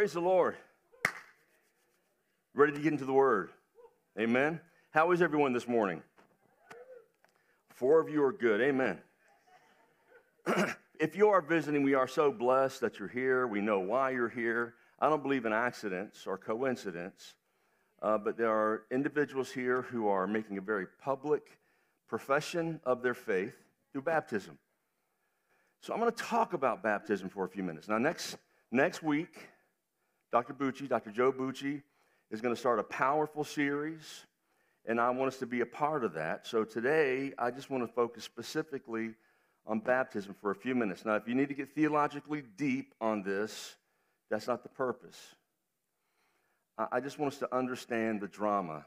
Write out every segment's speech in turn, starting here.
Praise the Lord. Ready to get into the Word. Amen. How is everyone this morning? Four of you are good. Amen. if you are visiting, we are so blessed that you're here. We know why you're here. I don't believe in accidents or coincidence, uh, but there are individuals here who are making a very public profession of their faith through baptism. So I'm going to talk about baptism for a few minutes. Now, next, next week, Dr. Bucci, Dr. Joe Bucci, is going to start a powerful series, and I want us to be a part of that. So today, I just want to focus specifically on baptism for a few minutes. Now, if you need to get theologically deep on this, that's not the purpose. I just want us to understand the drama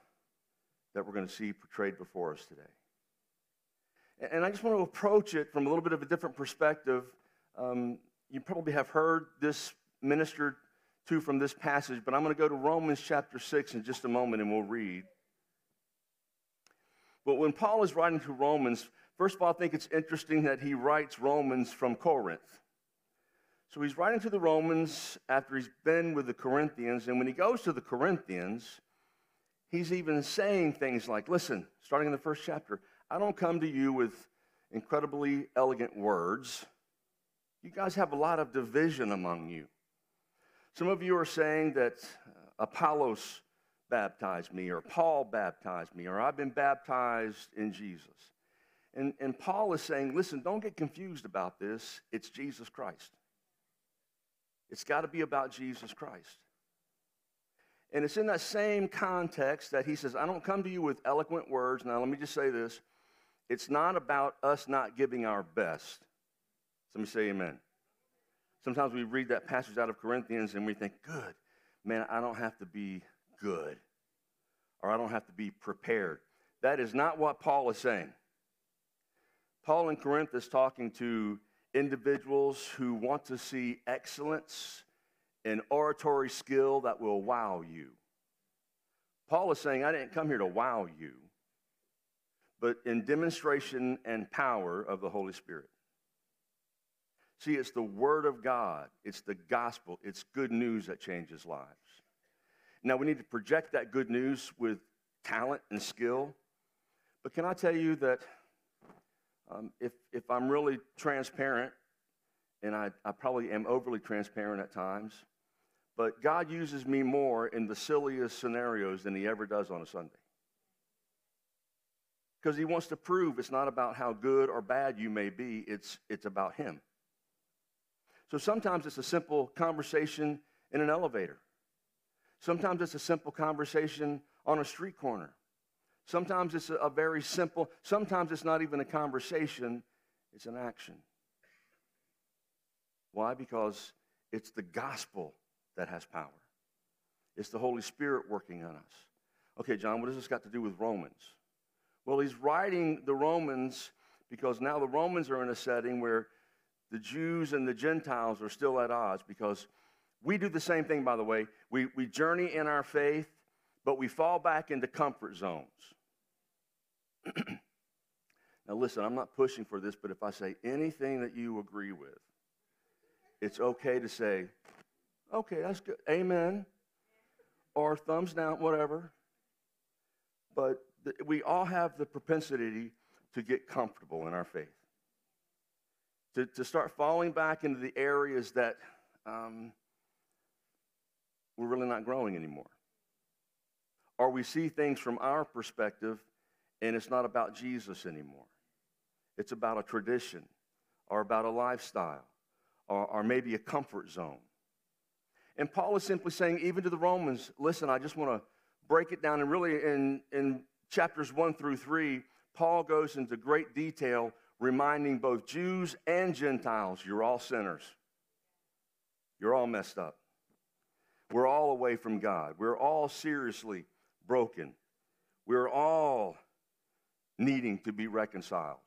that we're going to see portrayed before us today. And I just want to approach it from a little bit of a different perspective. Um, you probably have heard this ministered to from this passage, but I'm going to go to Romans chapter 6 in just a moment and we'll read. But when Paul is writing to Romans, first of all, I think it's interesting that he writes Romans from Corinth. So he's writing to the Romans after he's been with the Corinthians, and when he goes to the Corinthians, he's even saying things like, listen, starting in the first chapter, I don't come to you with incredibly elegant words. You guys have a lot of division among you. Some of you are saying that Apollos baptized me, or Paul baptized me, or I've been baptized in Jesus. And, and Paul is saying, listen, don't get confused about this. It's Jesus Christ. It's got to be about Jesus Christ. And it's in that same context that he says, I don't come to you with eloquent words. Now, let me just say this it's not about us not giving our best. Let me say amen. Sometimes we read that passage out of Corinthians and we think, good, man, I don't have to be good or I don't have to be prepared. That is not what Paul is saying. Paul in Corinth is talking to individuals who want to see excellence in oratory skill that will wow you. Paul is saying, I didn't come here to wow you but in demonstration and power of the Holy Spirit. See, it's the Word of God, it's the gospel, it's good news that changes lives. Now, we need to project that good news with talent and skill. But can I tell you that um, if, if I'm really transparent, and I, I probably am overly transparent at times, but God uses me more in the silliest scenarios than He ever does on a Sunday because he wants to prove it's not about how good or bad you may be, it's, it's about him. So sometimes it's a simple conversation in an elevator. Sometimes it's a simple conversation on a street corner. Sometimes it's a, very simple, sometimes it's not even a conversation, it's an action. Why? Because it's the gospel that has power. It's the Holy Spirit working on us. Okay, John, what does this got to do with Romans? Well, he's writing the Romans because now the Romans are in a setting where the Jews and the Gentiles are still at odds because we do the same thing, by the way. We, we journey in our faith, but we fall back into comfort zones. now, listen, I'm not pushing for this, but if I say anything that you agree with, it's okay to say, okay, that's good. Amen. Or thumbs down, whatever. But we all have the propensity to get comfortable in our faith, to, to start falling back into the areas that um, we're really not growing anymore. Or we see things from our perspective and it's not about Jesus anymore. It's about a tradition or about a lifestyle or, or maybe a comfort zone. And Paul is simply saying, even to the Romans, listen, I just want to break it down and really in, in chapters 1 through 3, Paul goes into great detail reminding both Jews and Gentiles you're all sinners. You're all messed up. We're all away from God. We're all seriously broken. We're all needing to be reconciled.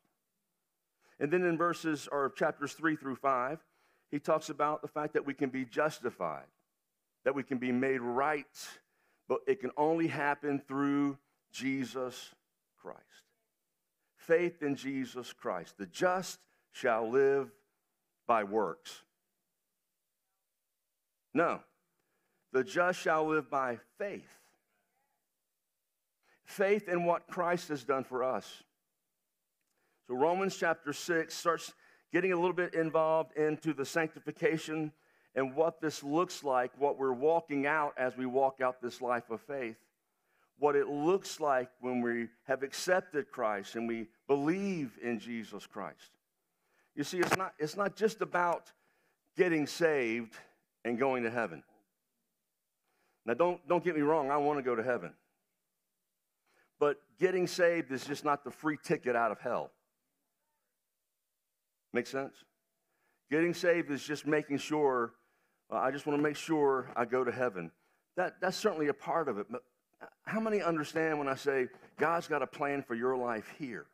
And then in verses or chapters 3 through 5, he talks about the fact that we can be justified, that we can be made right, but it can only happen through Jesus Christ. Faith in Jesus Christ. The just shall live by works. No, the just shall live by faith. Faith in what Christ has done for us. So, Romans chapter 6 starts getting a little bit involved into the sanctification and what this looks like, what we're walking out as we walk out this life of faith, what it looks like when we have accepted Christ and we believe in Jesus Christ. You see, it's not, it's not just about getting saved and going to heaven. Now, don't, don't get me wrong, I want to go to heaven. But getting saved is just not the free ticket out of hell. Make sense? Getting saved is just making sure, uh, I just want to make sure I go to heaven. That, that's certainly a part of it. But how many understand when I say God's got a plan for your life here?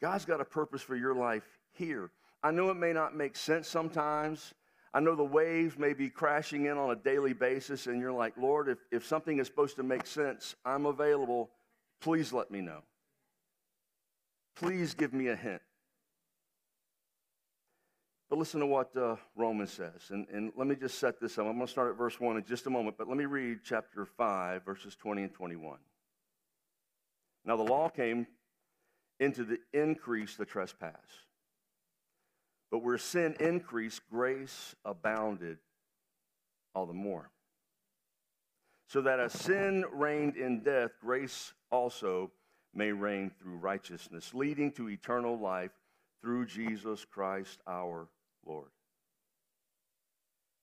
God's got a purpose for your life here. I know it may not make sense sometimes. I know the waves may be crashing in on a daily basis, and you're like, Lord, if, if something is supposed to make sense, I'm available. Please let me know. Please give me a hint. But listen to what uh, Romans says. And, and let me just set this up. I'm going to start at verse 1 in just a moment, but let me read chapter 5, verses 20 and 21. Now, the law came into the increase the trespass. But where sin increased, grace abounded all the more. So that as sin reigned in death, grace also may reign through righteousness, leading to eternal life through Jesus Christ our Lord.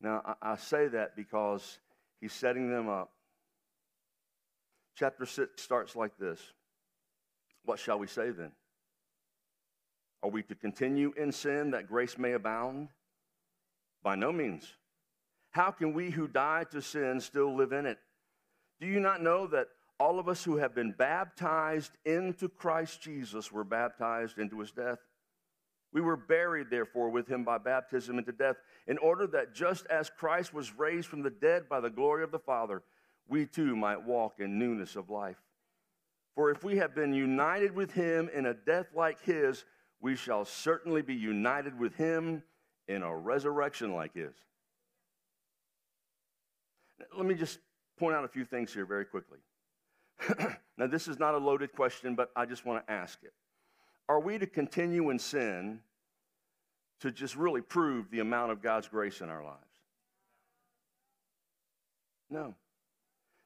Now, I, say that because he's setting them up. Chapter 6 starts like this What shall we say then? Are we to continue in sin that grace may abound? By no means. How can we who died to sin still live in it? Do you not know that all of us who have been baptized into Christ Jesus were baptized into his death? We were buried, therefore, with him by baptism into death, in order that just as Christ was raised from the dead by the glory of the Father, we too might walk in newness of life. For if we have been united with him in a death like his, we shall certainly be united with him in a resurrection like his. Let me just point out a few things here very quickly. now, this is not a loaded question, but I just want to ask it. Are we to continue in sin to just really prove the amount of God's grace in our lives? No.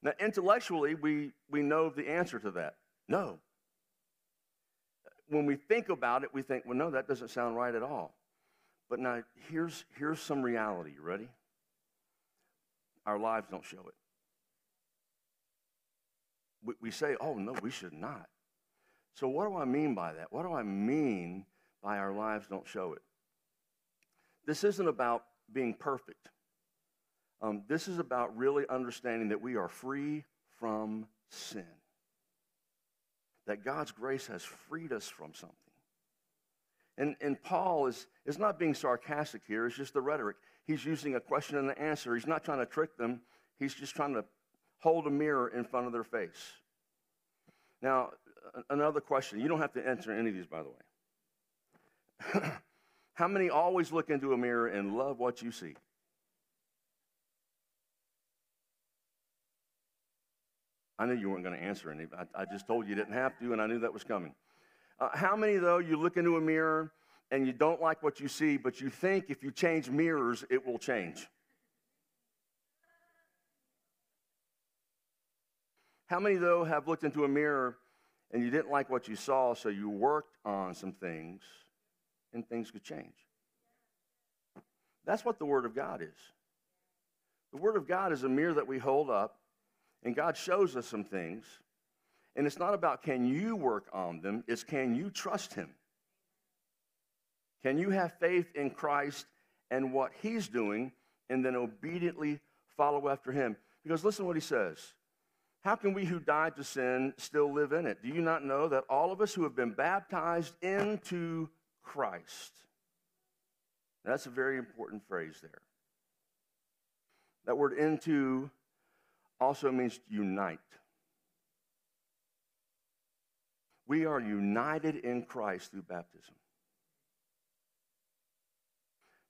Now, intellectually, we, we know the answer to that. No when we think about it, we think, well, no, that doesn't sound right at all. But now, here's, here's some reality. You ready? Our lives don't show it. We, we say, oh, no, we should not. So, what do I mean by that? What do I mean by our lives don't show it? This isn't about being perfect. Um, this is about really understanding that we are free from sin that God's grace has freed us from something. And, and Paul is, is not being sarcastic here, it's just the rhetoric. He's using a question and an answer. He's not trying to trick them, he's just trying to hold a mirror in front of their face. Now, another question. You don't have to answer any of these, by the way. How many always look into a mirror and love what you see? I knew you weren't going to answer any. I, I, just told you you didn't have to, and I knew that was coming. Uh, how many, though, you look into a mirror and you don't like what you see, but you think if you change mirrors, it will change? How many, though, have looked into a mirror and you didn't like what you saw, so you worked on some things and things could change? That's what the Word of God is. The Word of God is a mirror that we hold up and God shows us some things. And it's not about can you work on them, it's can you trust Him? Can you have faith in Christ and what He's doing and then obediently follow after Him? Because listen to what He says. How can we who died to sin still live in it? Do you not know that all of us who have been baptized into Christ? That's a very important phrase there. That word into also means unite. We are united in Christ through baptism.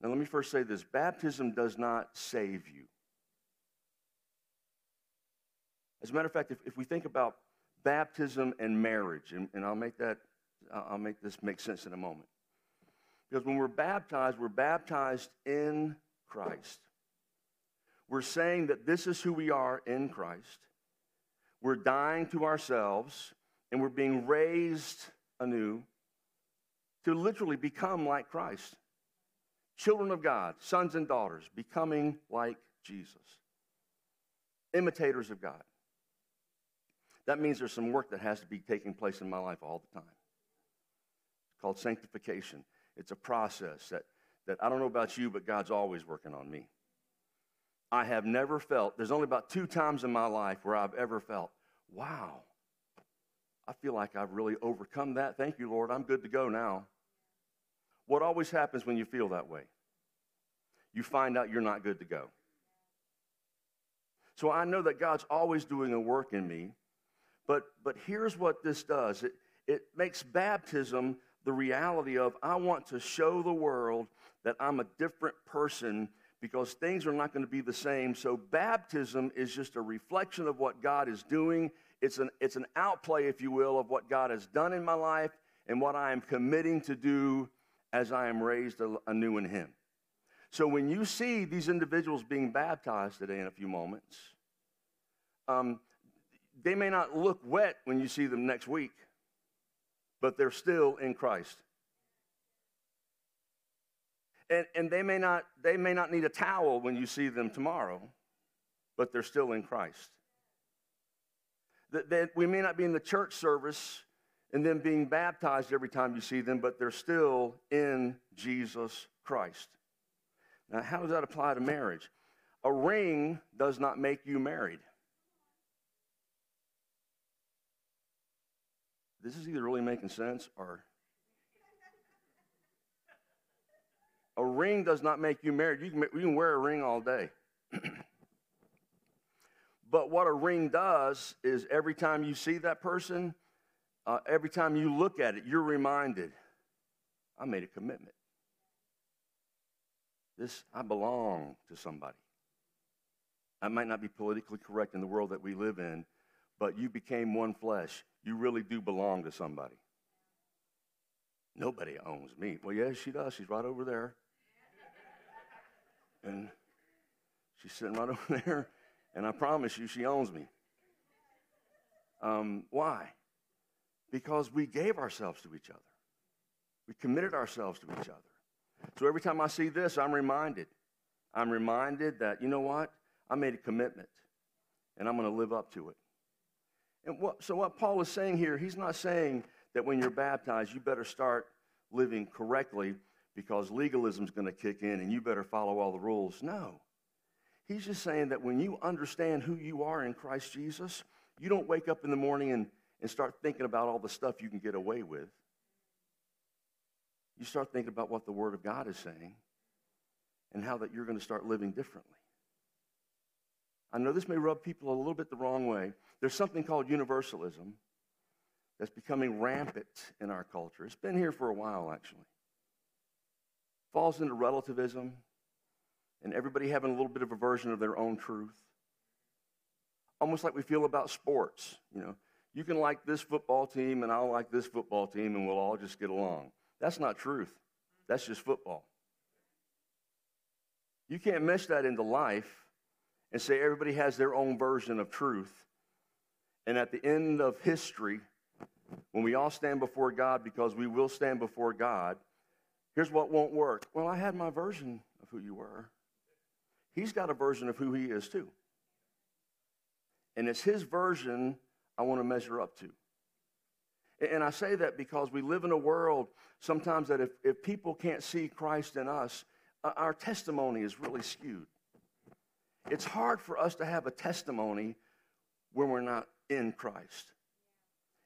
Now, let me first say this baptism does not save you. As a matter of fact, if, if we think about baptism and marriage, and, and I'll make that, I'll make this make sense in a moment. Because when we're baptized, we're baptized in Christ. We're saying that this is who we are in Christ. We're dying to ourselves and we're being raised anew to literally become like Christ. Children of God, sons and daughters, becoming like Jesus. Imitators of God. That means there's some work that has to be taking place in my life all the time. It's called sanctification. It's a process that, that I don't know about you, but God's always working on me. I have never felt, there's only about two times in my life where I've ever felt, wow, I feel like I've really overcome that. Thank you, Lord. I'm good to go now. What always happens when you feel that way? You find out you're not good to go. So I know that God's always doing a work in me. But, but here's what this does it, it makes baptism the reality of I want to show the world that I'm a different person because things are not going to be the same. So baptism is just a reflection of what God is doing. It's an, it's an outplay, if you will, of what God has done in my life and what I am committing to do as I am raised anew in Him. So when you see these individuals being baptized today in a few moments, um, they may not look wet when you see them next week, but they're still in Christ. And, and they, may not, they may not need a towel when you see them tomorrow, but they're still in Christ. That, that we may not be in the church service and then being baptized every time you see them, but they're still in Jesus Christ. Now, how does that apply to marriage? A ring does not make you married. This is either really making sense or. A ring does not make you married. You can, you can wear a ring all day. but what a ring does is every time you see that person, uh, every time you look at it, you're reminded, I made a commitment. This, I belong to somebody. I might not be politically correct in the world that we live in, but you became one flesh you really do belong to somebody. Nobody owns me. Well, yes, she does. She's right over there. And she's sitting right over there, and I promise you, she owns me. Um, why? Because we gave ourselves to each other. We committed ourselves to each other. So every time I see this, I'm reminded. I'm reminded that, you know what? I made a commitment, and I'm going to live up to it. And what, so, what Paul is saying here, he's not saying that when you're baptized, you better start living correctly because legalism is going to kick in and you better follow all the rules. No. He's just saying that when you understand who you are in Christ Jesus, you don't wake up in the morning and, and start thinking about all the stuff you can get away with. You start thinking about what the Word of God is saying and how that you're going to start living differently. I know this may rub people a little bit the wrong way. There's something called universalism that's becoming rampant in our culture. It's been here for a while, actually. Falls into relativism and everybody having a little bit of a version of their own truth. Almost like we feel about sports. You know, you can like this football team and I'll like this football team and we'll all just get along. That's not truth. That's just football. You can't mesh that into life and say everybody has their own version of truth. And at the end of history, when we all stand before God, because we will stand before God, here's what won't work. Well, I had my version of who you were. He's got a version of who he is too. And it's his version I want to measure up to. And I say that because we live in a world sometimes that if, if people can't see Christ in us, uh, our testimony is really skewed. It's hard for us to have a testimony when we're not in Christ.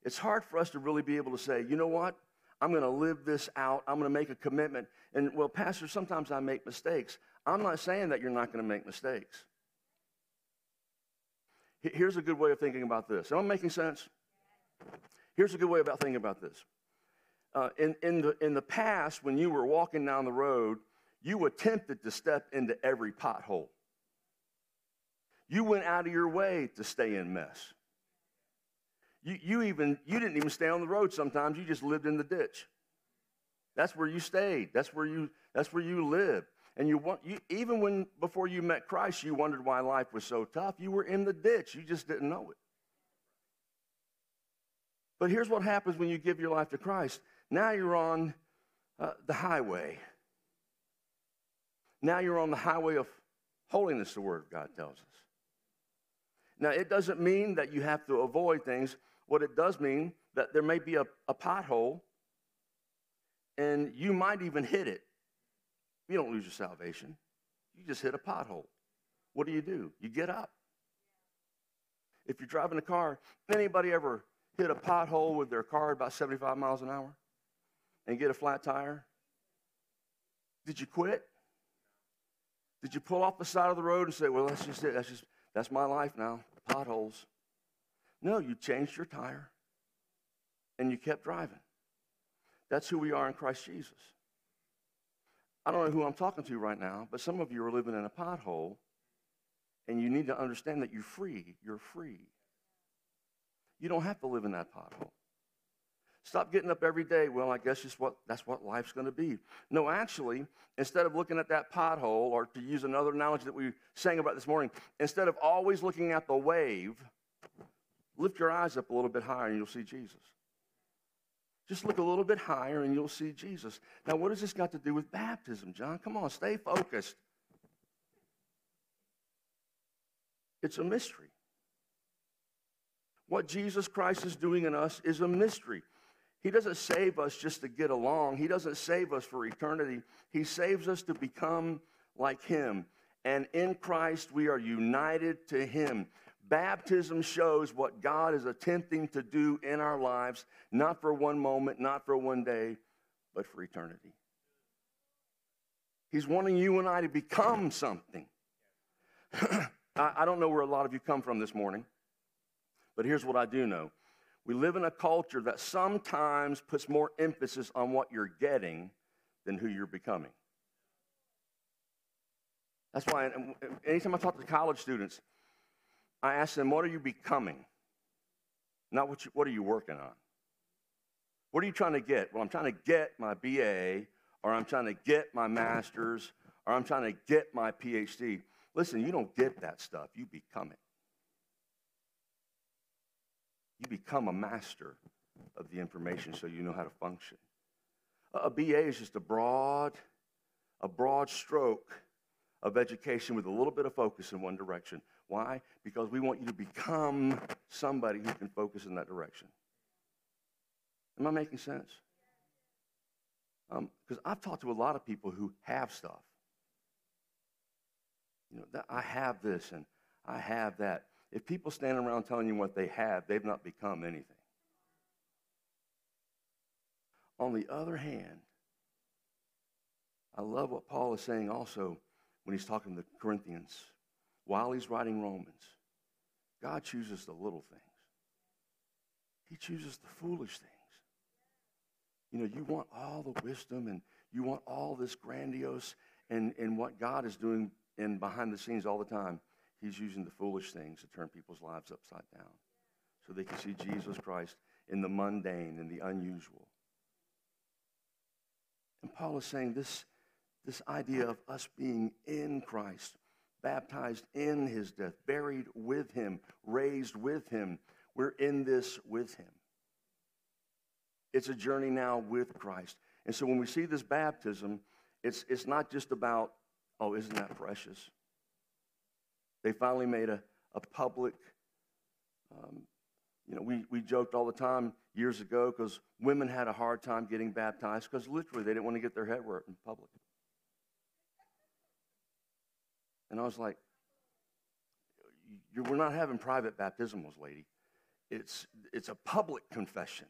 It's hard for us to really be able to say, you know what? I'm going to live this out. I'm going to make a commitment. And, well, Pastor, sometimes I make mistakes. I'm not saying that you're not going to make mistakes. Here's a good way of thinking about this. Am I making sense? Here's a good way about thinking about this. Uh, in, in, the, in the past, when you were walking down the road, you attempted to step into every pothole. You went out of your way to stay in mess. You, you even you didn't even stay on the road sometimes, you just lived in the ditch. That's where you stayed. That's where you that's where you lived. And you want you even when before you met Christ, you wondered why life was so tough. You were in the ditch. You just didn't know it. But here's what happens when you give your life to Christ. Now you're on uh, the highway. Now you're on the highway of holiness, the Word of God tells us. Now, it doesn't mean that you have to avoid things. What it does mean that there may be a, a pothole, and you might even hit it. You don't lose your salvation. You just hit a pothole. What do you do? You get up. If you're driving a car, anybody ever hit a pothole with their car about 75 miles an hour and get a flat tire? Did you quit? Did you pull off the side of the road and say, well, that's just it. That's just, that's my life now. Potholes. No, you changed your tire and you kept driving. That's who we are in Christ Jesus. I don't know who I'm talking to right now, but some of you are living in a pothole and you need to understand that you're free. You're free. You don't have to live in that pothole. Stop getting up every day. Well, I guess just what, that's what life's going to be. No, actually, instead of looking at that pothole, or to use another analogy that we sang about this morning, instead of always looking at the wave, lift your eyes up a little bit higher and you'll see Jesus. Just look a little bit higher and you'll see Jesus. Now, what has this got to do with baptism, John? Come on, stay focused. It's a mystery. What Jesus Christ is doing in us is a mystery. He doesn't save us just to get along. He doesn't save us for eternity. He saves us to become like Him. And in Christ, we are united to Him. Baptism shows what God is attempting to do in our lives, not for one moment, not for one day, but for eternity. He's wanting you and I to become something. I, don't know where a lot of you come from this morning, but here's what I do know we live in a culture that sometimes puts more emphasis on what you're getting than who you're becoming. That's why anytime I talk to college students, I ask them, What are you becoming? Not what, you, what are you working on? What are you trying to get? Well, I'm trying to get my BA, or I'm trying to get my master's, or I'm trying to get my PhD. Listen, you don't get that stuff, you become it you become a master of the information so you know how to function. A BA is just a broad, a broad stroke of education with a little bit of focus in one direction. Why? Because we want you to become somebody who can focus in that direction. Am I making sense? Because um, I've talked to a lot of people who have stuff. You know, I have this and I have that. If people stand around telling you what they have, they've not become anything. On the other hand, I love what Paul is saying also when he's talking to the Corinthians. While he's writing Romans, God chooses the little things, He chooses the foolish things. You know, you want all the wisdom and you want all this grandiose and, and what God is doing in behind the scenes all the time. He's using the foolish things to turn people's lives upside down so they can see Jesus Christ in the mundane and the unusual. And Paul is saying this, this idea of us being in Christ, baptized in his death, buried with him, raised with him, we're in this with him. It's a journey now with Christ. And so when we see this baptism, it's, it's not just about, oh, isn't that precious? They finally made a, a public, um, You know, we, we joked all the time years ago because women had a hard time getting baptized because literally they didn't want to get their head wet in public. And I was like, we're not having private baptismals, lady. It's, it's a public confession.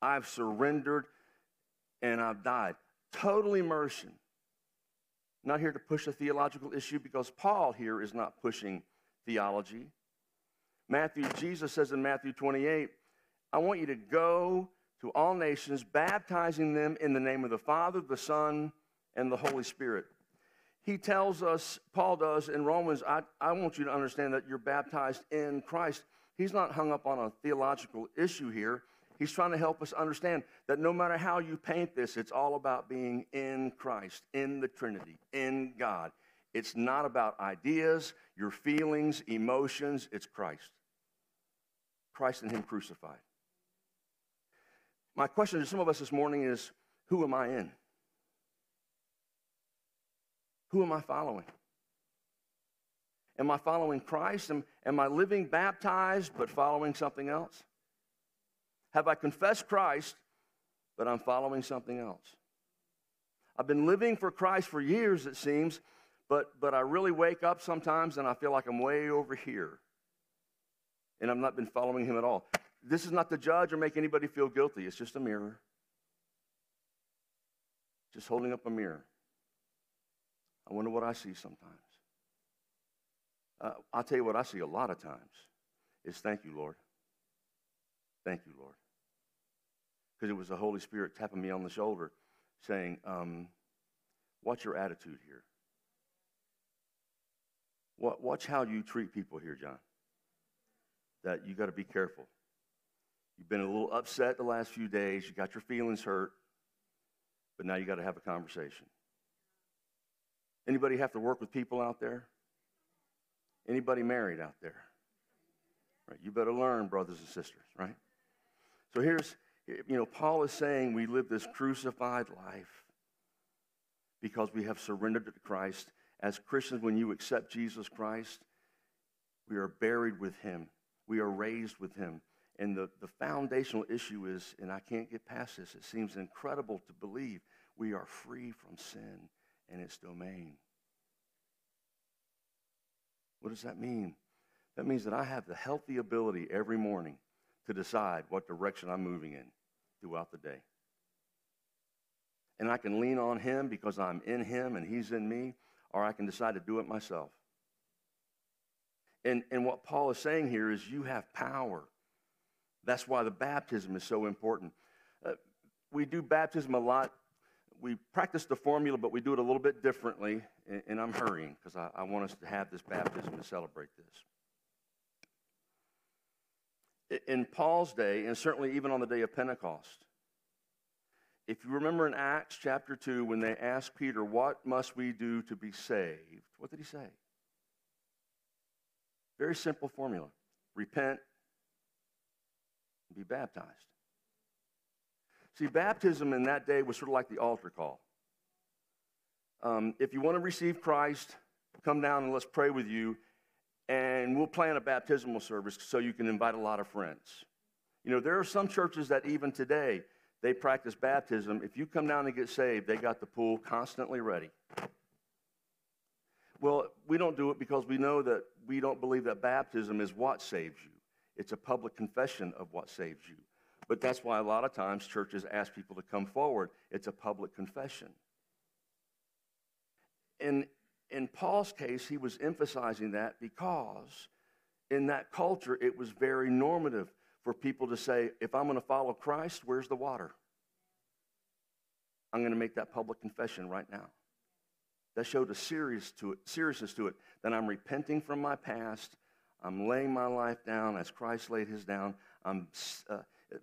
I've surrendered and I've died. Total immersion. Not here to push a theological issue because Paul here is not pushing theology. Matthew, Jesus says in Matthew 28, I want you to go to all nations, baptizing them in the name of the Father, the Son, and the Holy Spirit. He tells us, Paul does in Romans, I, I want you to understand that you're baptized in Christ. He's not hung up on a theological issue here. He's trying to help us understand that no matter how you paint this, it's all about being in Christ, in the Trinity, in God. It's not about ideas, your feelings, emotions. It's Christ. Christ and Him crucified. My question to some of us this morning is who am I in? Who am I following? Am I following Christ? Am, am I living baptized but following something else? Have I confessed Christ, but I'm following something else? I've been living for Christ for years, it seems, but, but I really wake up sometimes and I feel like I'm way over here. And I've not been following Him at all. This is not to judge or make anybody feel guilty, it's just a mirror. Just holding up a mirror. I wonder what I see sometimes. Uh, I'll tell you what I see a lot of times is thank you, Lord. Thank you, Lord because it was the Holy Spirit tapping me on the shoulder saying, um, What's your attitude here? Watch how you treat people here, John. That you got to be careful. You've been a little upset the last few days. You got your feelings hurt, but now you got to have a conversation. Anybody have to work with people out there? Anybody married out there? Right, you better learn, brothers and sisters, right? So here's you know, Paul is saying we live this crucified life because we have surrendered to Christ. As Christians, when you accept Jesus Christ, we are buried with him, we are raised with him. And the, the foundational issue is, and I can't get past this, it seems incredible to believe we are free from sin and its domain. What does that mean? That means that I have the healthy ability every morning to decide what direction I'm moving in throughout the day. And I can lean on Him because I'm in Him and He's in me, or I can decide to do it myself. And, and what Paul is saying here is you have power. That's why the baptism is so important. Uh, we do baptism a lot. We practice the formula, but we do it a little bit differently. And, and I'm hurrying because I, I want us to have this baptism and celebrate this in Paul's day, and certainly even on the day of Pentecost. If you remember in Acts chapter 2, when they asked Peter, What must we do to be saved? What did he say? Very simple formula repent, and be baptized. See, baptism in that day was sort of like the altar call. Um, if you want to receive Christ, come down and let's pray with you and we'll plan a baptismal service so you can invite a lot of friends. You know, there are some churches that even today they practice baptism. If you come down and get saved, they got the pool constantly ready. Well, we don't do it because we know that we don't believe that baptism is what saves you. It's a public confession of what saves you. But that's why a lot of times churches ask people to come forward. It's a public confession. And in Paul's case, he was emphasizing that because in that culture, it was very normative for people to say, if I'm going to follow Christ, where's the water? I'm going to make that public confession right now. That showed a serious to it, seriousness to it. That I'm repenting from my past. I'm laying my life down as Christ laid his down. I'm uh,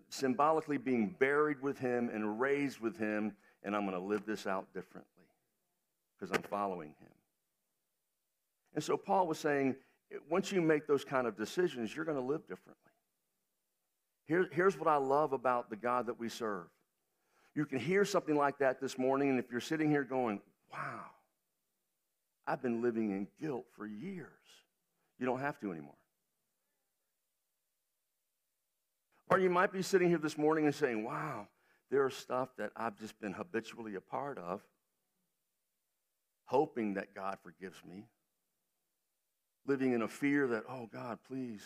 symbolically being buried with him and raised with him, and I'm going to live this out differently because I'm following him. And so Paul was saying, once you make those kind of decisions, you're going to live differently. Here, here's what I love about the God that we serve. You can hear something like that this morning, and if you're sitting here going, wow, I've been living in guilt for years, you don't have to anymore. Or you might be sitting here this morning and saying, wow, there's stuff that I've just been habitually a part of, hoping that God forgives me, living in a fear that, oh God, please,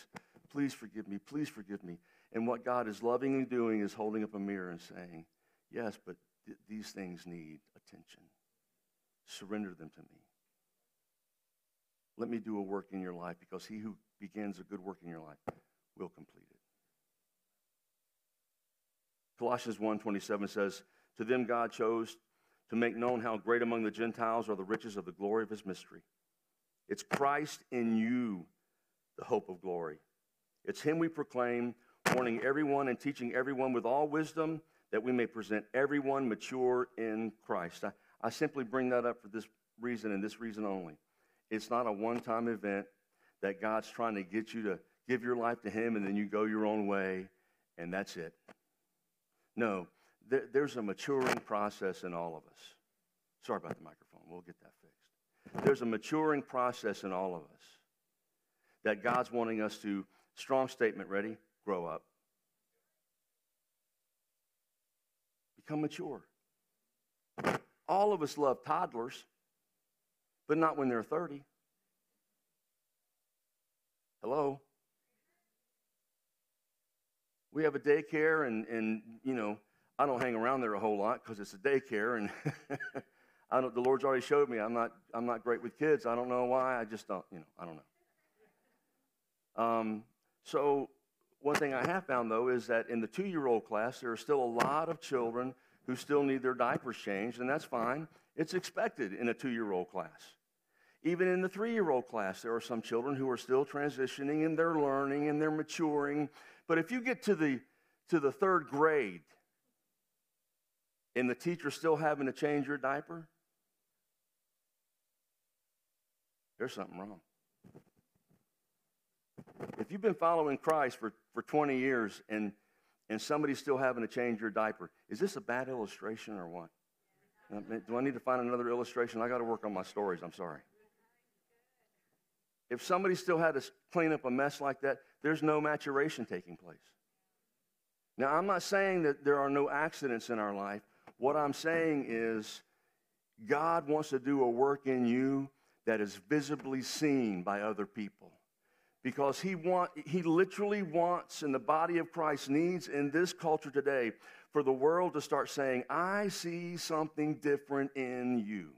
please forgive me, please forgive me. And what God is lovingly doing is holding up a mirror and saying, yes, but th- these things need attention. Surrender them to me. Let me do a work in your life because he who begins a good work in your life will complete it. Colossians 1:27 says, "To them God chose to make known how great among the Gentiles are the riches of the glory of his mystery. It's Christ in you, the hope of glory. It's him we proclaim, warning everyone and teaching everyone with all wisdom that we may present everyone mature in Christ." I, I simply bring that up for this reason and this reason only. It's not a one-time event that God's trying to get you to give your life to him and then you go your own way and that's it. No, there's a maturing process in all of us. Sorry about the microphone. We'll get that fixed. There's a maturing process in all of us that God's wanting us to, strong statement, ready? Grow up. Become mature. All of us love toddlers, but not when they're 30. Hello? we have a daycare, and, and you know, I don't hang around there a whole lot because it's a daycare, and I don't, the Lord's already showed me I'm not, I'm not great with kids. I don't know why. I just don't, you know, I don't know. Um, so one thing I have found, though, is that in the two-year-old class, there are still a lot of children who still need their diapers changed, and that's fine. It's expected in a two-year-old class. Even in the three year old class, there are some children who are still transitioning and they're learning and they're maturing. But if you get to the, to the third grade and the teacher's still having to change your diaper, there's something wrong. If you've been following Christ for, for 20 years and, and somebody's still having to change your diaper, is this a bad illustration or what? Do I need to find another illustration? I got to work on my stories. I'm sorry. If somebody still had to clean up a mess like that, there's no maturation taking place. Now, I'm not saying that there are no accidents in our life. What I'm saying is God wants to do a work in you that is visibly seen by other people. Because he, want, he literally wants, and the body of Christ needs in this culture today, for the world to start saying, I see something different in you.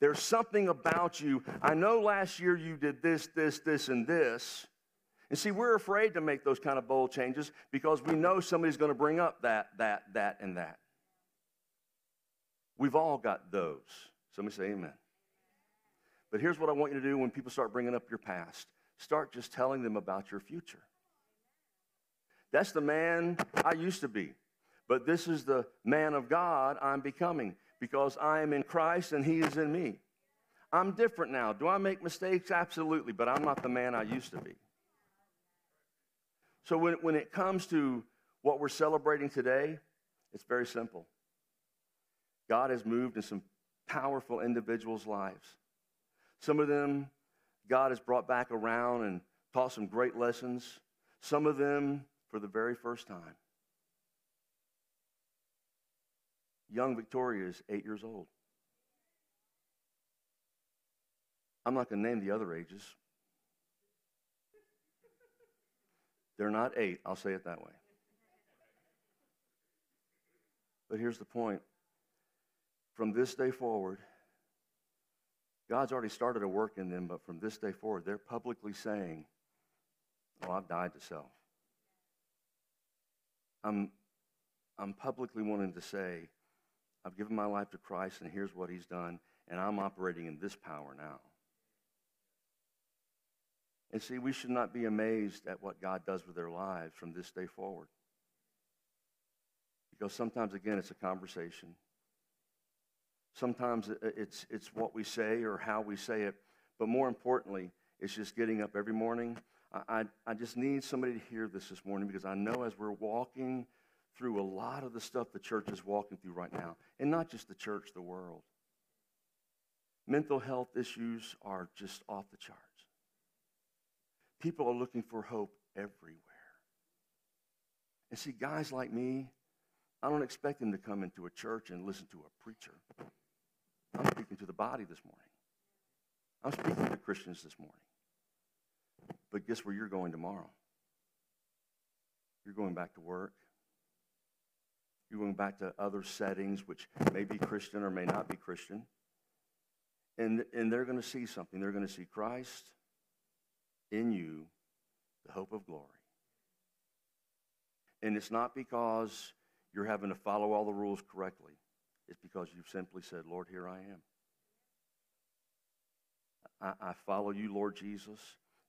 There's something about you. I know last year you did this, this, this, and this. And see, we're afraid to make those kind of bold changes because we know somebody's going to bring up that, that, that, and that. We've all got those. Somebody say amen. But here's what I want you to do when people start bringing up your past start just telling them about your future. That's the man I used to be, but this is the man of God I'm becoming because I am in Christ and He is in me. I'm different now. Do I make mistakes? Absolutely, but I'm not the man I used to be. So when, when it comes to what we're celebrating today, it's very simple. God has moved in some powerful individuals' lives. Some of them, God has brought back around and taught some great lessons. Some of them, for the very first time. Young Victoria is eight years old. I'm not going to name the other ages. They're not eight, I'll say it that way. But here's the point from this day forward, God's already started a work in them, but from this day forward, they're publicly saying, Oh, I've died to self. I'm, I'm publicly wanting to say, I've given my life to Christ, and here's what he's done, and I'm operating in this power now. And see, we should not be amazed at what God does with their lives from this day forward. Because sometimes, again, it's a conversation. Sometimes it's, it's what we say or how we say it. But more importantly, it's just getting up every morning. I, I, I just need somebody to hear this this morning because I know as we're walking through a lot of the stuff the church is walking through right now, and not just the church, the world. Mental health issues are just off the charts. People are looking for hope everywhere. And see, guys like me, I don't expect them to come into a church and listen to a preacher. I'm speaking to the body this morning. I'm speaking to Christians this morning. But guess where you're going tomorrow? You're going back to work. You're going back to other settings, which may be Christian or may not be Christian. And, and they're going to see something. They're going to see Christ in you, the hope of glory. And it's not because you're having to follow all the rules correctly, it's because you've simply said, Lord, here I am. I, I follow you, Lord Jesus.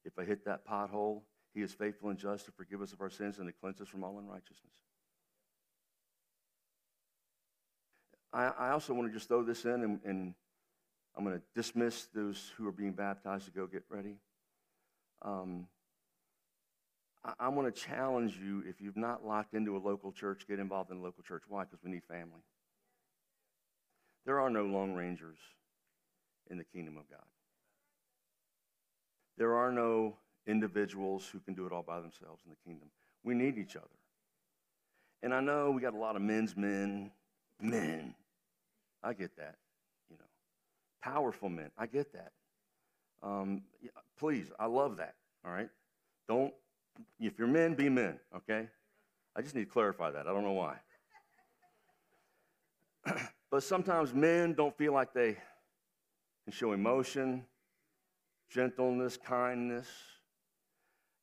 If I hit that pothole, He is faithful and just to forgive us of our sins and to cleanse us from all unrighteousness. I, I also want to just throw this in, and, and I'm going to dismiss those who are being baptized to go get ready. Um, I, I want to challenge you if you've not locked into a local church, get involved in a local church. Why? Because we need family. There are no lone rangers in the kingdom of God. There are no individuals who can do it all by themselves in the kingdom. We need each other. And I know we got a lot of men's men, men. I get that, you know. Powerful men. I get that. Um, please, I love that. All right. Don't. If you're men, be men. Okay. I just need to clarify that. I don't know why. but sometimes men don't feel like they can show emotion, gentleness, kindness.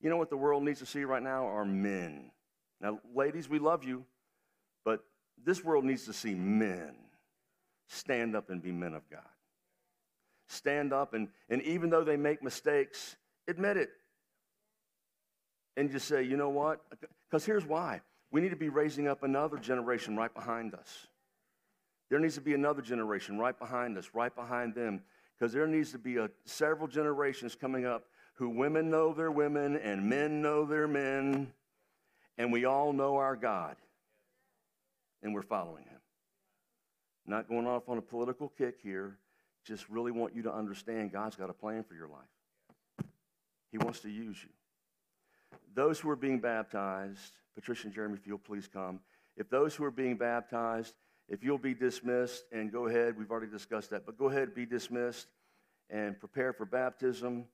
You know what the world needs to see right now are men. Now, ladies, we love you, but this world needs to see men stand up and be men of God. Stand up, and, and even though they make mistakes, admit it. And just say, you know what? Because here's why we need to be raising up another generation right behind us. There needs to be another generation right behind us, right behind them, because there needs to be a, several generations coming up who women know their women and men know their men, and we all know our God, and we're following Him. Not going off on a political kick here, just really want you to understand God's got a plan for your life. He wants to use you. Those who are being baptized, Patricia and Jeremy, if you'll please come. If those who are being baptized, if you'll be dismissed and go ahead, we've already discussed that, but go ahead, be dismissed and prepare for baptism.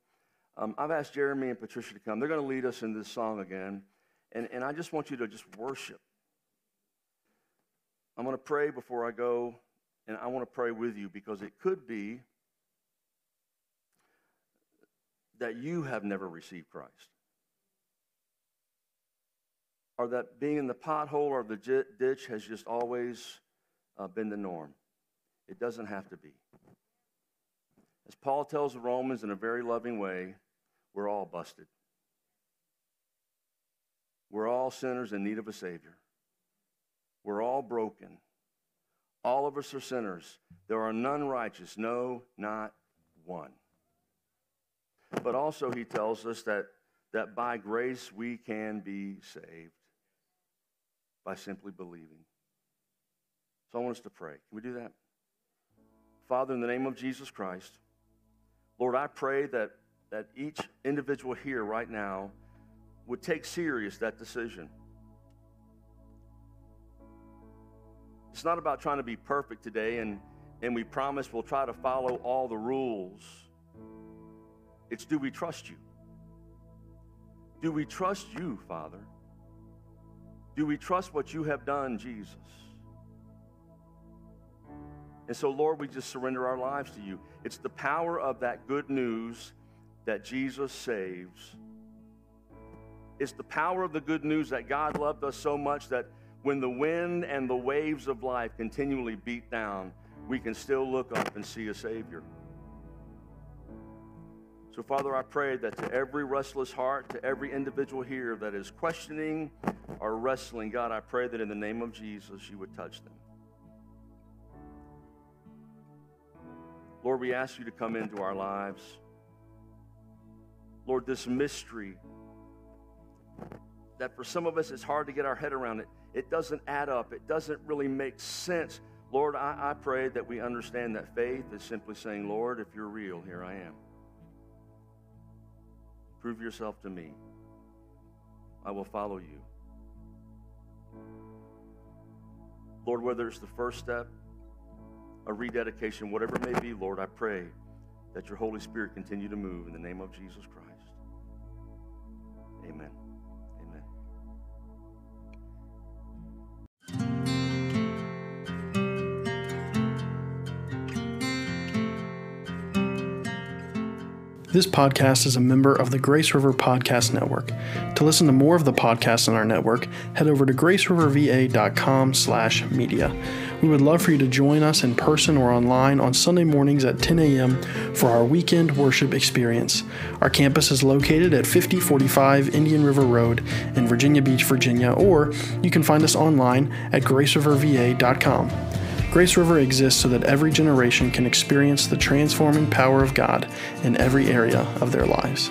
Um, I've asked Jeremy and Patricia to come. They're going to lead us in this song again. And, and I just want you to just worship. I'm going to pray before I go, and I want to pray with you because it could be that you have never received Christ or that being in the pothole or the ditch has just always uh, been the norm. It doesn't have to be. As Paul tells the Romans in a very loving way, we're all busted. We're all sinners in need of a Savior. We're all broken. All of us are sinners. There are none righteous, no, not one. But also, he tells us that, that by grace we can be saved by simply believing. So I want us to pray. Can we do that? Father, in the name of Jesus Christ, Lord, I pray that, that each individual here right now would take serious that decision. It's not about trying to be perfect today and, and we promise we'll try to follow all the rules. It's do we trust you? Do we trust you, Father? Do we trust what you have done, Jesus? And so, Lord, we just surrender our lives to you. It's the power of that good news that Jesus saves. It's the power of the good news that God loved us so much that when the wind and the waves of life continually beat down, we can still look up and see a Savior. So, Father, I pray that to every restless heart, to every individual here that is questioning or wrestling, God, I pray that in the name of Jesus, you would touch them. Lord, we ask you to come into our lives. Lord, this mystery that for some of us it's hard to get our head around it, it doesn't add up, it doesn't really make sense. Lord, I, I pray that we understand that faith is simply saying, Lord, if you're real, here I am. Prove yourself to me. I will follow you. Lord, whether it's the first step, a rededication, whatever it may be, Lord, I pray that your Holy Spirit continue to move in the name of Jesus Christ. Amen. This podcast is a member of the Grace River Podcast Network. To listen to more of the podcasts in our network, head over to graceriverva.com slash media. We would love for you to join us in person or online on Sunday mornings at 10 a.m. for our weekend worship experience. Our campus is located at 5045 Indian River Road in Virginia Beach, Virginia, or you can find us online at graceriverva.com. Grace River exists so that every generation can experience the transforming power of God in every area of their lives.